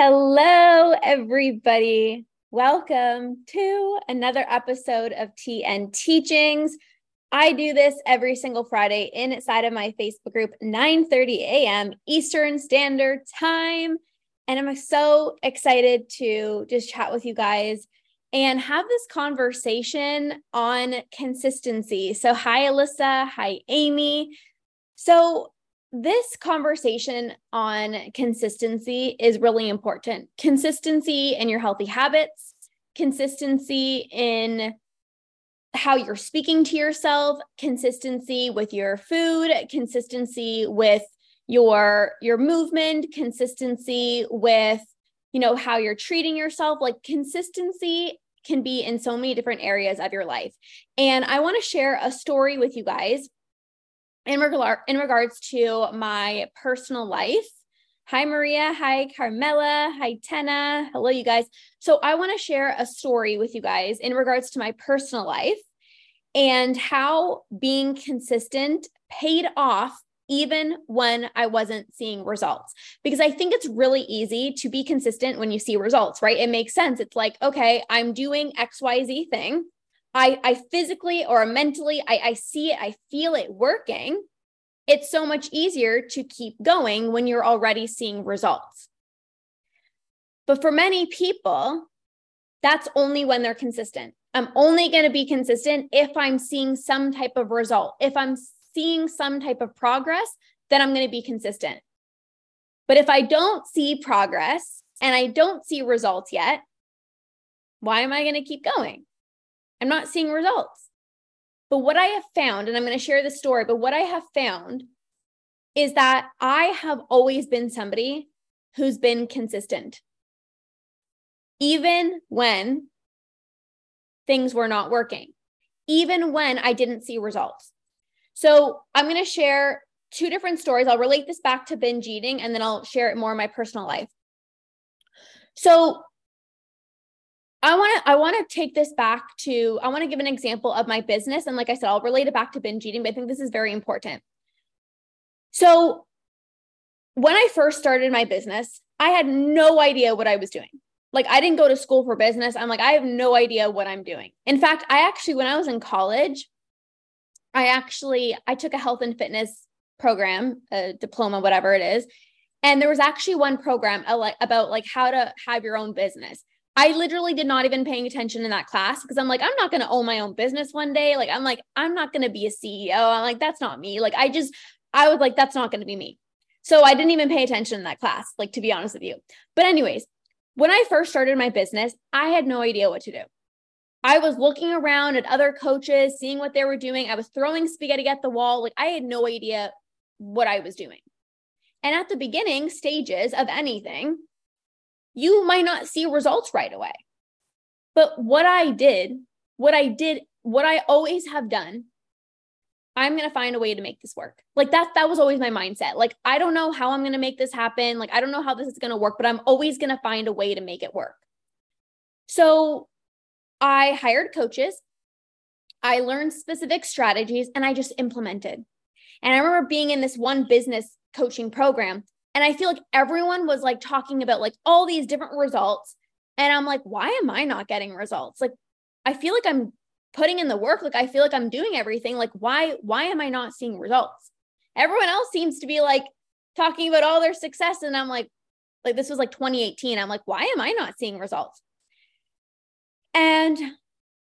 Hello, everybody. Welcome to another episode of TN Teachings. I do this every single Friday inside of my Facebook group, 9 30 a.m. Eastern Standard Time. And I'm so excited to just chat with you guys and have this conversation on consistency. So, hi, Alyssa. Hi, Amy. So, this conversation on consistency is really important. Consistency in your healthy habits, consistency in how you're speaking to yourself, consistency with your food, consistency with your your movement, consistency with you know how you're treating yourself. Like consistency can be in so many different areas of your life. And I want to share a story with you guys in regard in regards to my personal life. Hi Maria, hi Carmela, hi Tenna. Hello you guys. So I want to share a story with you guys in regards to my personal life and how being consistent paid off even when I wasn't seeing results. Because I think it's really easy to be consistent when you see results, right? It makes sense. It's like, okay, I'm doing XYZ thing. I, I physically or mentally, I, I see it, I feel it working. It's so much easier to keep going when you're already seeing results. But for many people, that's only when they're consistent. I'm only going to be consistent if I'm seeing some type of result. If I'm seeing some type of progress, then I'm going to be consistent. But if I don't see progress and I don't see results yet, why am I going to keep going? I'm not seeing results. But what I have found, and I'm going to share the story, but what I have found is that I have always been somebody who's been consistent. Even when things were not working, even when I didn't see results. So I'm going to share two different stories. I'll relate this back to binge eating and then I'll share it more in my personal life. So I want to I want to take this back to I want to give an example of my business and like I said I'll relate it back to binge eating but I think this is very important. So when I first started my business, I had no idea what I was doing. Like I didn't go to school for business. I'm like I have no idea what I'm doing. In fact, I actually when I was in college, I actually I took a health and fitness program, a diploma whatever it is, and there was actually one program uh, about like how to have your own business. I literally did not even paying attention in that class because I'm like, I'm not going to own my own business one day. Like, I'm like, I'm not going to be a CEO. I'm like, that's not me. Like, I just, I was like, that's not going to be me. So I didn't even pay attention in that class, like, to be honest with you. But, anyways, when I first started my business, I had no idea what to do. I was looking around at other coaches, seeing what they were doing. I was throwing spaghetti at the wall. Like, I had no idea what I was doing. And at the beginning stages of anything, you might not see results right away. But what I did, what I did, what I always have done, I'm going to find a way to make this work. Like that that was always my mindset. Like I don't know how I'm going to make this happen. Like I don't know how this is going to work, but I'm always going to find a way to make it work. So I hired coaches. I learned specific strategies and I just implemented. And I remember being in this one business coaching program and I feel like everyone was like talking about like all these different results. And I'm like, why am I not getting results? Like, I feel like I'm putting in the work. Like, I feel like I'm doing everything. Like, why, why am I not seeing results? Everyone else seems to be like talking about all their success. And I'm like, like this was like 2018. I'm like, why am I not seeing results? And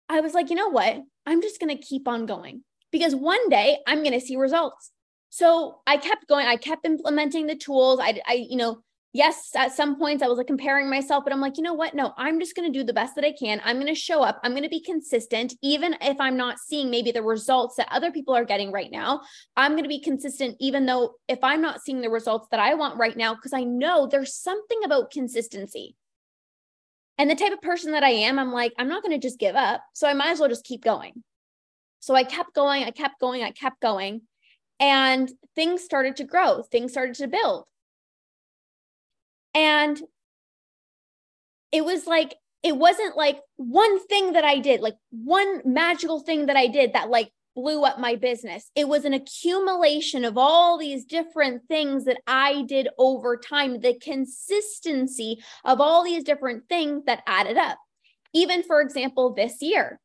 I was like, you know what? I'm just going to keep on going because one day I'm going to see results. So I kept going. I kept implementing the tools. I, I, you know, yes, at some points I was like comparing myself, but I'm like, you know what? No, I'm just going to do the best that I can. I'm going to show up. I'm going to be consistent, even if I'm not seeing maybe the results that other people are getting right now. I'm going to be consistent, even though if I'm not seeing the results that I want right now, because I know there's something about consistency. And the type of person that I am, I'm like, I'm not going to just give up. So I might as well just keep going. So I kept going, I kept going, I kept going. And things started to grow, things started to build. And it was like, it wasn't like one thing that I did, like one magical thing that I did that like blew up my business. It was an accumulation of all these different things that I did over time, the consistency of all these different things that added up. Even for example, this year.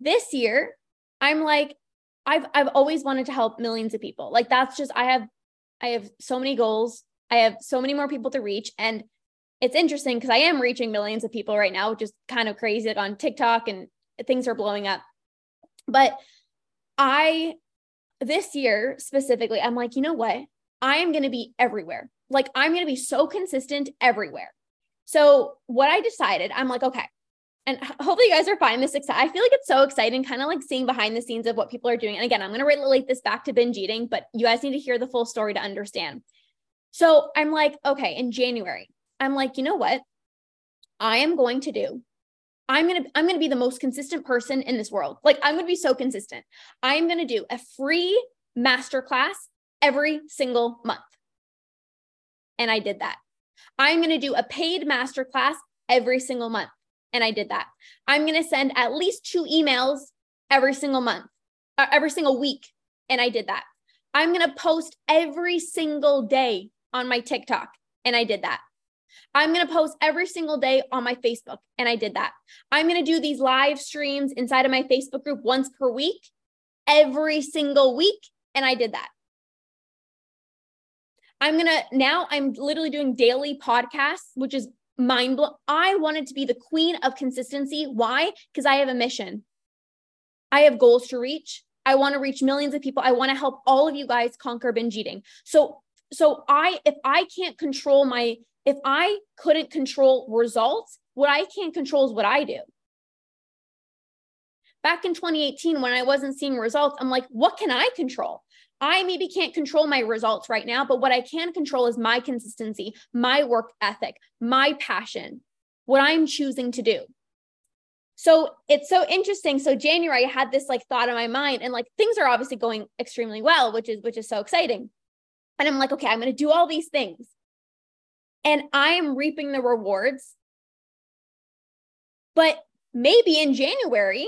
This year, I'm like, I've I've always wanted to help millions of people. Like that's just I have I have so many goals. I have so many more people to reach. And it's interesting because I am reaching millions of people right now, which is kind of crazy like on TikTok and things are blowing up. But I, this year specifically, I'm like, you know what? I am going to be everywhere. Like, I'm going to be so consistent everywhere. So, what I decided, I'm like, okay, and hopefully you guys are finding this exciting. I feel like it's so exciting, kind of like seeing behind the scenes of what people are doing. And again, I'm going to relate this back to binge eating, but you guys need to hear the full story to understand. So I'm like, okay, in January, I'm like, you know what? I am going to do I'm going to I'm going to be the most consistent person in this world. Like I'm going to be so consistent. I'm going to do a free masterclass every single month. And I did that. I'm going to do a paid masterclass every single month. And I did that. I'm going to send at least two emails every single month, uh, every single week. And I did that. I'm going to post every single day on my TikTok. And I did that. I'm going to post every single day on my Facebook. And I did that. I'm going to do these live streams inside of my Facebook group once per week, every single week. And I did that. I'm going to now, I'm literally doing daily podcasts, which is mind blowing. I wanted to be the queen of consistency. Why? Because I have a mission. I have goals to reach. I want to reach millions of people. I want to help all of you guys conquer binge eating. So, so I, if I can't control my if I couldn't control results, what I can't control is what I do. Back in 2018, when I wasn't seeing results, I'm like, what can I control? I maybe can't control my results right now, but what I can control is my consistency, my work ethic, my passion, what I'm choosing to do. So it's so interesting. So January, I had this like thought in my mind, and like things are obviously going extremely well, which is which is so exciting. And I'm like, okay, I'm going to do all these things and I am reaping the rewards. But maybe in January,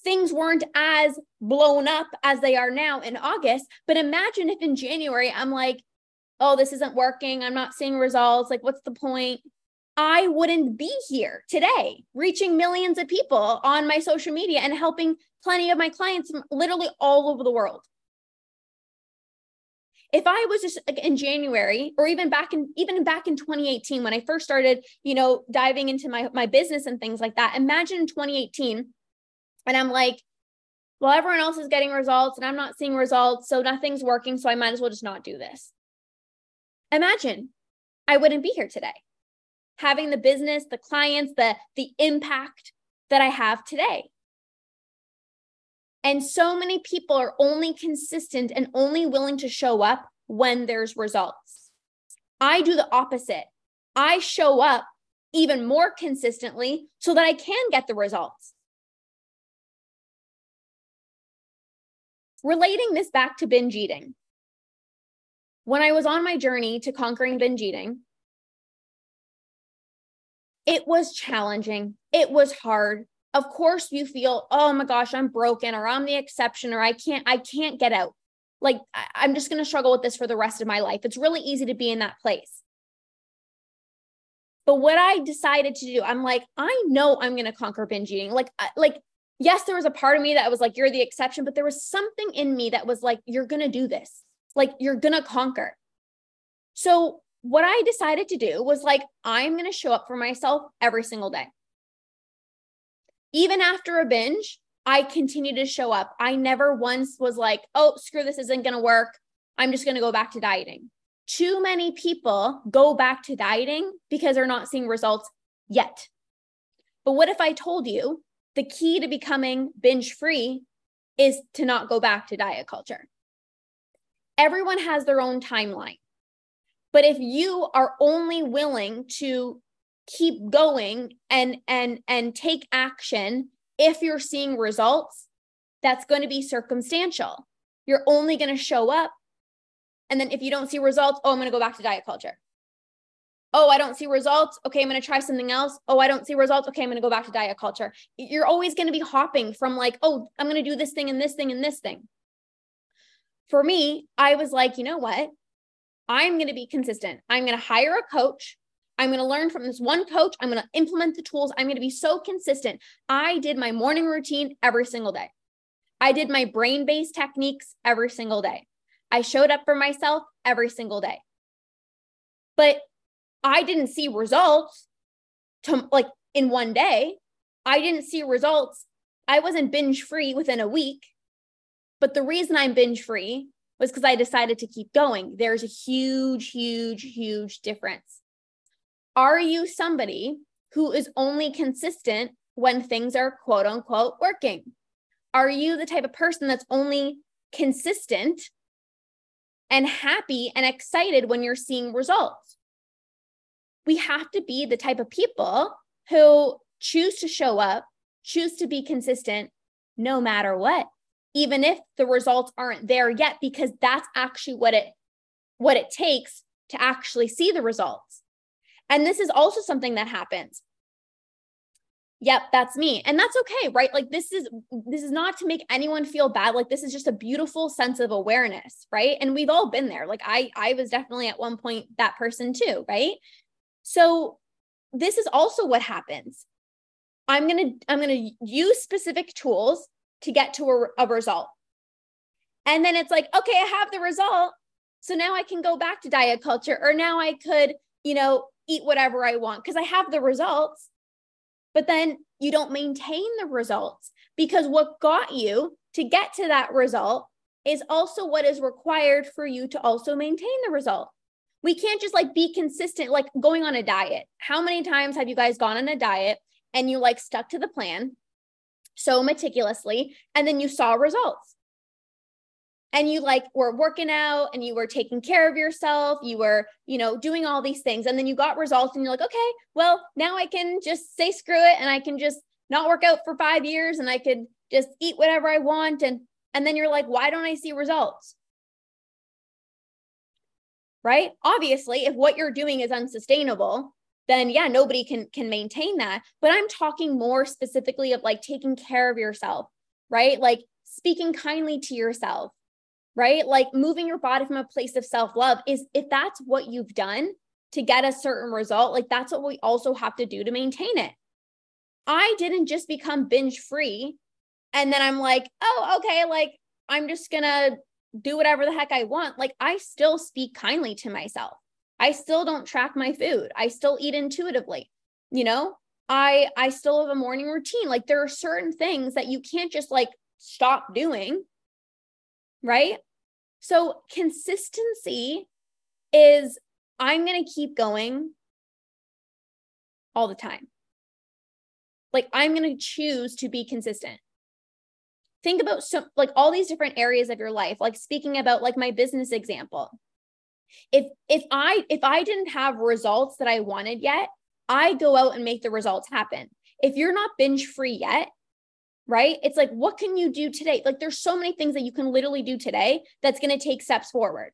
things weren't as blown up as they are now in August. But imagine if in January I'm like, oh, this isn't working. I'm not seeing results. Like, what's the point? I wouldn't be here today, reaching millions of people on my social media and helping plenty of my clients from literally all over the world if I was just in January or even back in even back in 2018 when I first started, you know, diving into my my business and things like that. Imagine in 2018 and I'm like, well, everyone else is getting results and I'm not seeing results, so nothing's working, so I might as well just not do this. Imagine I wouldn't be here today. Having the business, the clients, the the impact that I have today. And so many people are only consistent and only willing to show up when there's results. I do the opposite. I show up even more consistently so that I can get the results. Relating this back to binge eating. When I was on my journey to conquering binge eating, it was challenging. It was hard. Of course you feel oh my gosh i'm broken or i'm the exception or i can't i can't get out. Like I, am just going to struggle with this for the rest of my life. It's really easy to be in that place. But what i decided to do i'm like i know i'm going to conquer binge eating. Like like yes there was a part of me that was like you're the exception but there was something in me that was like you're going to do this like you're going to conquer so what i decided to do was like i'm going to show up for myself every single day even after a binge, I continue to show up. I never once was like, oh, screw this isn't going to work. I'm just going to go back to dieting. Too many people go back to dieting because they're not seeing results yet. But what if I told you the key to becoming binge free is to not go back to diet culture? Everyone has their own timeline. But if you are only willing to keep going and and and take action if you're seeing results that's going to be circumstantial you're only going to show up and then if you don't see results oh i'm going to go back to diet culture Oh, I don't see results. Okay, I'm going to try something else. Oh, I don't see results. Okay, I'm going to go back to diet culture. You're always going to be hopping from like, oh, I'm going to do this thing and this thing and this thing. For me, I was like, you know what? I'm going to be consistent. I'm going to hire a coach. I'm going to learn from this one coach. I'm going to implement the tools. I'm going to be so consistent. I did my morning routine every single day. I did my brain based techniques every single day. I showed up for myself every single day. But I didn't see results to like in one day. I didn't see results. I wasn't binge free within a week. But the reason I'm binge free was because I decided to keep going. There's a huge, huge, huge difference. Are you somebody who is only consistent when things are quote unquote working? Are you the type of person that's only consistent and happy and excited when you're seeing results. We have to be the type of people who choose to show up, choose to be consistent no matter what, even if the results aren't there yet because that's actually what it what it takes to actually see the results. And this is also something that happens. Yep that's me. And that's okay right? Like this is this is not to make anyone feel bad. Like this is just a beautiful sense of awareness right? And we've all been there. Like i i was definitely at one point that person too right so this is also what happens. I'm going to i'm going to use specific tools to get to a, a result. And then it's like okay i have the result. So now i can go back to diet culture or now i could you know eat whatever i want because i have the results. But then you don't maintain the results because what got you to get to that result is also what is required for you to also maintain the result. We can't just like be consistent, like going on a diet. How many times have you guys gone on a diet and you like stuck to the plan so meticulously and then you saw results? and you like were working out and you were taking care of yourself you were you know doing all these things and then you got results and you're like okay well now i can just say screw it and i can just not work out for 5 years and i could just eat whatever i want and and then you're like why don't i see results right obviously if what you're doing is unsustainable then yeah nobody can can maintain that but i'm talking more specifically of like taking care of yourself right like speaking kindly to yourself right? Like moving your body from a place of self love is if that's what you've done to get a certain result, like that's what we also have to do to maintain it. I didn't just become binge free and then I'm like, oh, okay, like I'm just gonna do whatever the heck I want. Like I still speak kindly to myself. I still don't track my food. I still eat intuitively. You know, I I still have a morning routine. Like there are certain things that you can't just like stop doing right? So consistency is I'm going to keep going all the time. Like I'm going to choose to be consistent. Think about so like all these different areas of your life, like speaking about like my business example. If if I if I didn't have results that I wanted yet, I go out and make the results happen. If you're not binge free yet, right? It's like, what can you do today? Like, there's so many things that you can literally do today that's going to take steps forward.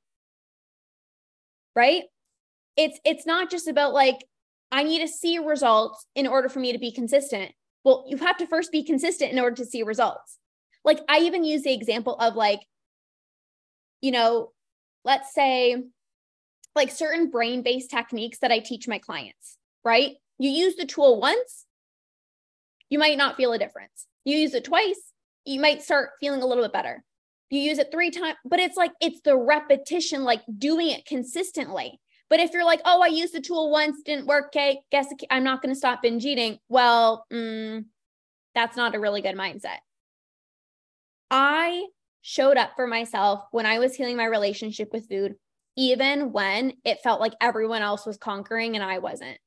Right? It's it's not just about like I need to see results in order for me to be consistent. Well, you have to first be consistent in order to see results. Like I even use the example of like you know, let's say like certain brain-based techniques that I teach my clients, right? You use the tool once, you might not feel a difference. You use it twice, you might start feeling a little bit better. You use it three times, but it's like it's the repetition, like doing it consistently. But if you're like, oh, I used the tool once, didn't work, okay, guess I'm not going to stop binge eating. Well, mm, that's not a really good mindset. I showed up for myself when I was healing my relationship with food, even when it felt like everyone else was conquering and I wasn't.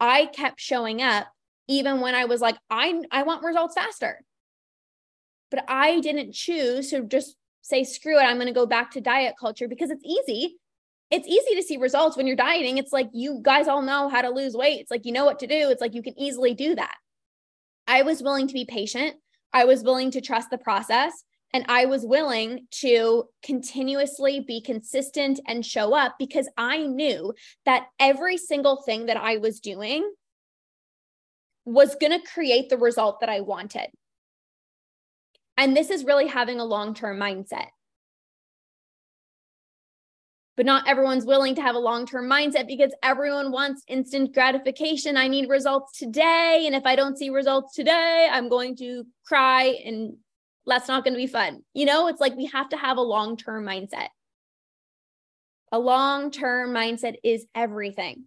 I kept showing up even when I was like, I, I want results faster. But I didn't choose to just say, screw it, I'm going to go back to diet culture because it's easy. It's easy to see results when you're dieting. It's like you guys all know how to lose weight. It's like you know what to do. It's like you can easily do that. I was willing to be patient. I was willing to trust the process. And I was willing to continuously be consistent and show up because I knew that every single thing that I was doing was going to create the result that I wanted. And this is really having a long term mindset. But not everyone's willing to have a long term mindset because everyone wants instant gratification. I need results today. And if I don't see results today, I'm going to cry and that's not going to be fun. You know, it's like we have to have a long term mindset. A long term mindset is everything.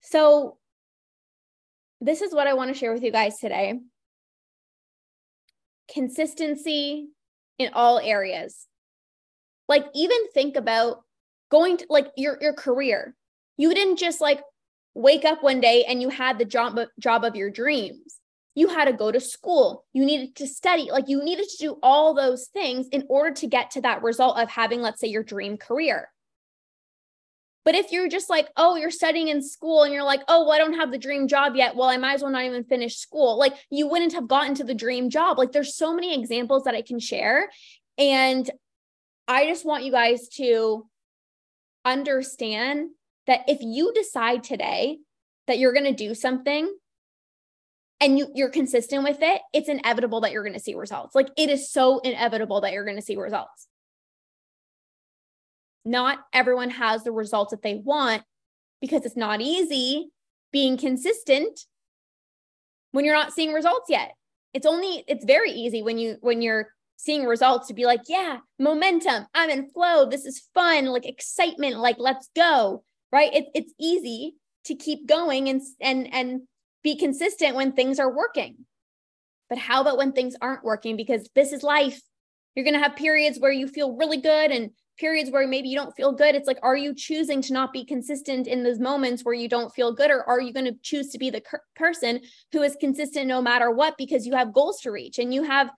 So, this is what I want to share with you guys today consistency in all areas. Like, even think about going to like your, your career. You didn't just like wake up one day and you had the job, job of your dreams you had to go to school you needed to study like you needed to do all those things in order to get to that result of having let's say your dream career but if you're just like oh you're studying in school and you're like oh well i don't have the dream job yet well i might as well not even finish school like you wouldn't have gotten to the dream job like there's so many examples that i can share and i just want you guys to understand that if you decide today that you're going to do something and you you're consistent with it, it's inevitable that you're going to see results. Like it is so inevitable that you're going to see results. Not everyone has the results that they want because it's not easy being consistent when you're not seeing results yet. It's only it's very easy when you when you're seeing results to be like, yeah, momentum, I'm in flow, this is fun, like excitement, like let's go, right? It, it's easy to keep going and and and be consistent when things are working. But how about when things aren't working? Because this is life. You're going to have periods where you feel really good and periods where maybe you don't feel good. It's like, are you choosing to not be consistent in those moments where you don't feel good? Or are you going to choose to be the person who is consistent no matter what because you have goals to reach and you have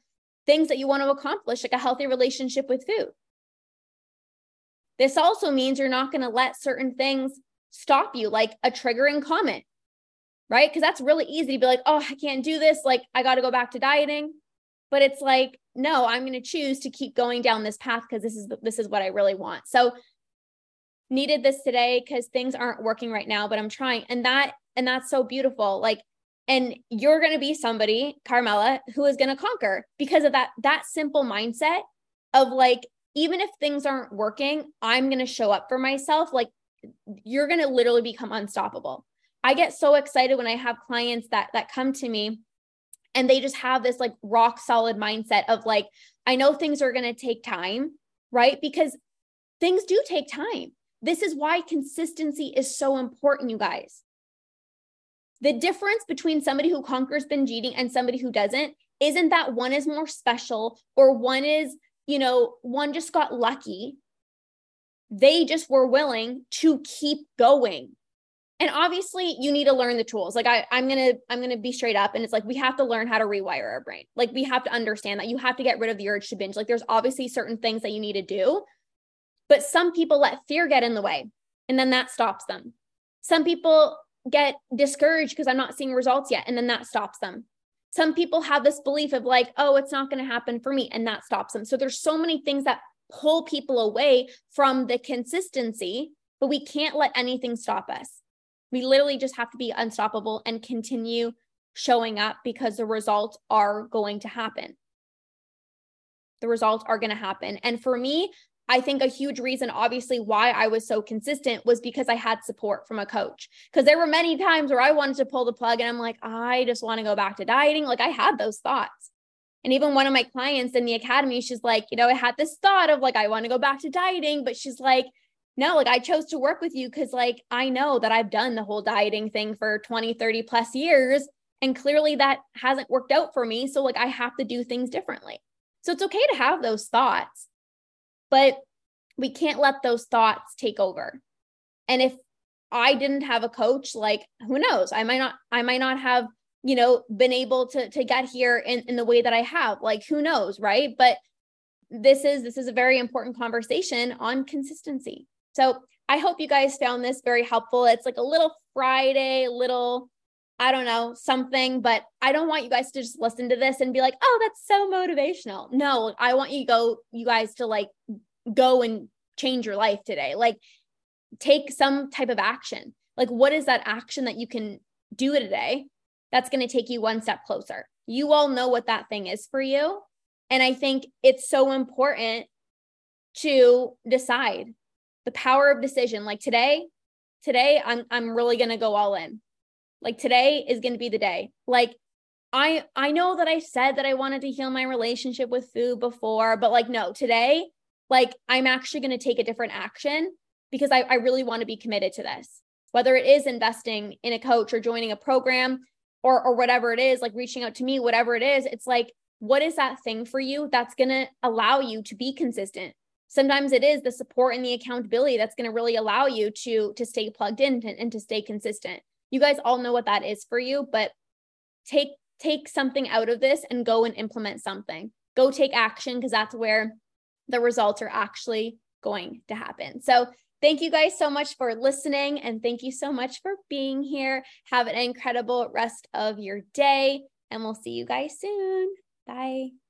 things that you want to accomplish, like a healthy relationship with food? This also means you're not going to let certain things stop you, like a triggering comment right? Because that's really easy to be like, oh, I can't do this. Like, I got to go back to dieting. But it's like, no, I'm going to choose to keep going down this path because this is this is what I really want. So needed this today because things aren't working right now, but I'm trying. And that and that's so beautiful. Like, and you're going to be somebody, Carmela, who is going to conquer because of that that simple mindset of like, even if things aren't working, I'm going to show up for myself. Like, you're going to literally become unstoppable. I get so excited when I have clients that that come to me and they just have this like rock solid mindset of like I know things are going to take time, right? Because things do take time. This is why consistency is so important, you guys. The difference between somebody who conquers binge eating and somebody who doesn't isn't that one is more special or one is, you know, one just got lucky. They just were willing to keep going and obviously you need to learn the tools. Like I, i'm gonna i'm gonna be straight up and it's like we have to learn how to rewire our brain. Like we have to understand that you have to get rid of the urge to binge. Like there's obviously certain things that you need to do but some people let fear get in the way and then that stops them. Some people get discouraged because i'm not seeing results yet and then that stops them. Some people have this belief of like oh it's not going to happen for me and that stops them. So there's so many things that pull people away from the consistency but we can't let anything stop us we literally just have to be unstoppable and continue showing up because the results are going to happen. The results are going to happen. And for me, I think a huge reason, obviously, why I was so consistent was because I had support from a coach. Because there were many times where I wanted to pull the plug and I'm like, I just want to go back to dieting. Like I had those thoughts. And even one of my clients in the academy, she's like, you know, I had this thought of like, I want to go back to dieting, but she's like, no, like I chose to work with you because like I know that I've done the whole dieting thing for 20, 30 plus years. And clearly that hasn't worked out for me. So like I have to do things differently. So it's okay to have those thoughts, but we can't let those thoughts take over. And if I didn't have a coach, like who knows? I might not, I might not have, you know, been able to to get here in, in the way that I have. Like who knows, right? But this is this is a very important conversation on consistency so I hope you guys found this very helpful. It's like a little Friday, little, I don't know, something, but I don't want you guys to just listen to this and be like, "Oh, that's so motivational." No, I want you go you guys to like go and change your life today. Like take some type of action. Like what is that action that you can do today that's going to take you one step closer? You all know what that thing is for you. And I think it's so important to decide the power of decision. Like today, today I'm I'm really going to go all in. Like today is going to be the day. Like I I know that I said that I wanted to heal my relationship with food before, but like no, today like I'm actually going to take a different action because I, I really want to be committed to this. Whether it is investing in a coach or joining a program or or whatever it is, like reaching out to me, whatever it is, it's like what is that thing for you that's going to allow you to be consistent sometimes it is the support and the accountability that's going to really allow you to to stay plugged in and, and to stay consistent. You guys all know what that is for you but take take something out of this and go and implement something. Go take action because that's where the results are actually going to happen. So thank you guys so much for listening and thank you so much for being here. Have an incredible rest of your day and we'll see you guys soon. Bye